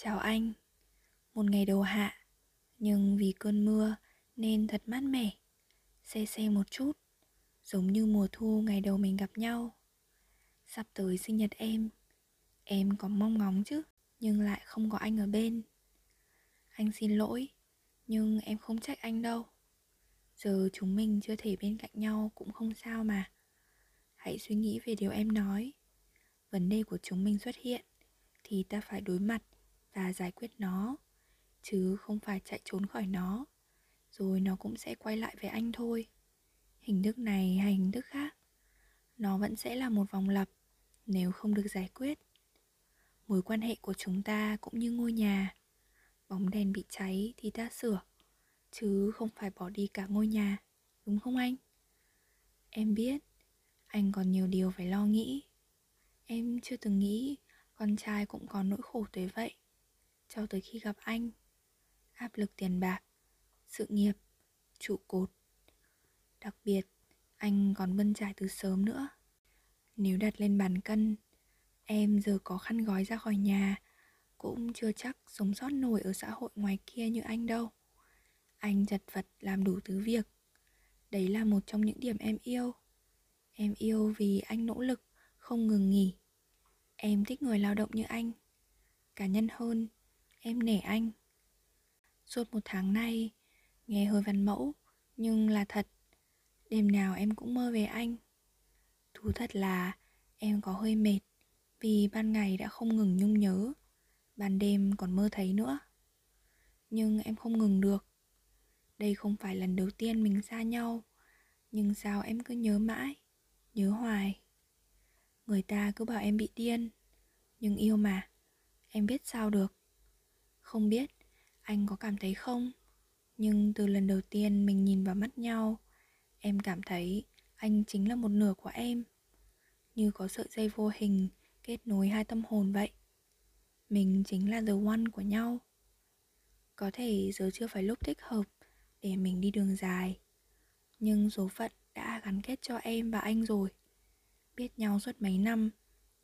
Chào anh. Một ngày đầu hạ, Nhưng vì cơn mưa nên thật mát mẻ. Xe xe một chút, Giống như mùa thu ngày đầu mình gặp nhau. Sắp tới sinh nhật em Em có mong ngóng chứ, Nhưng lại không có anh ở bên. Anh xin lỗi, Nhưng em không trách anh đâu. Giờ chúng mình chưa thể bên cạnh nhau cũng không sao mà. Hãy suy nghĩ về điều em nói. Vấn đề của chúng mình xuất hiện Thì ta phải đối mặt ra giải quyết nó, chứ không phải chạy trốn khỏi nó. Rồi nó cũng sẽ quay lại với anh thôi. Hình thức này hay hình thức khác, nó vẫn sẽ là một vòng lặp, nếu không được giải quyết. Mối quan hệ của chúng ta cũng như ngôi nhà. Bóng đèn bị cháy thì ta sửa, chứ không phải bỏ đi cả ngôi nhà, đúng không anh? Em biết, anh còn nhiều điều phải lo nghĩ. Em chưa từng nghĩ con trai cũng có nỗi khổ tới vậy cho tới khi gặp anh. Áp lực tiền bạc, sự nghiệp, trụ cột. Đặc biệt, anh còn bân trải từ sớm nữa. Nếu đặt lên bàn cân, em giờ có khăn gói ra khỏi nhà, cũng chưa chắc sống sót nổi ở xã hội ngoài kia như anh đâu. Anh chật vật làm đủ thứ việc. Đấy là một trong những điểm em yêu. Em yêu vì anh nỗ lực, không ngừng nghỉ. Em thích người lao động như anh. Cá nhân hơn em nể anh. Suốt một tháng nay, Nghe hơi văn mẫu, Nhưng là thật. Đêm nào em cũng mơ về anh. Thú thật là em có hơi mệt Vì ban ngày đã không ngừng nhung nhớ, Ban đêm còn mơ thấy nữa. Nhưng em không ngừng được. Đây không phải lần đầu tiên mình xa nhau, Nhưng sao em cứ nhớ mãi, Nhớ hoài. Người ta cứ bảo em bị điên, Nhưng yêu mà, Em biết sao được không biết, anh có cảm thấy không? Nhưng từ lần đầu tiên mình nhìn vào mắt nhau, Em cảm thấy anh chính là một nửa của em. Như có sợi dây vô hình kết nối hai tâm hồn vậy. Mình chính là the one của nhau. Có thể giờ chưa phải lúc thích hợp để mình đi đường dài, Nhưng số phận đã gắn kết cho em và anh rồi. Biết nhau suốt mấy năm,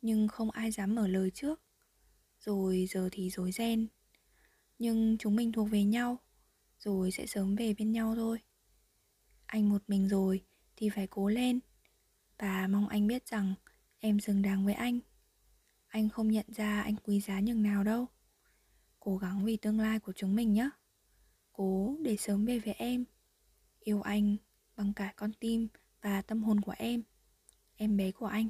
Nhưng không ai dám mở lời trước. Rồi giờ thì dối ren nhưng chúng mình thuộc về nhau, rồi sẽ sớm về bên nhau thôi. Anh một mình rồi thì phải cố lên. Và mong anh biết rằng em xứng đáng với anh. Anh không nhận ra anh quý giá nhường nào đâu. Cố gắng vì tương lai của chúng mình nhé. Cố để sớm về với em. Yêu anh bằng cả con tim và tâm hồn của em. Em bé của anh.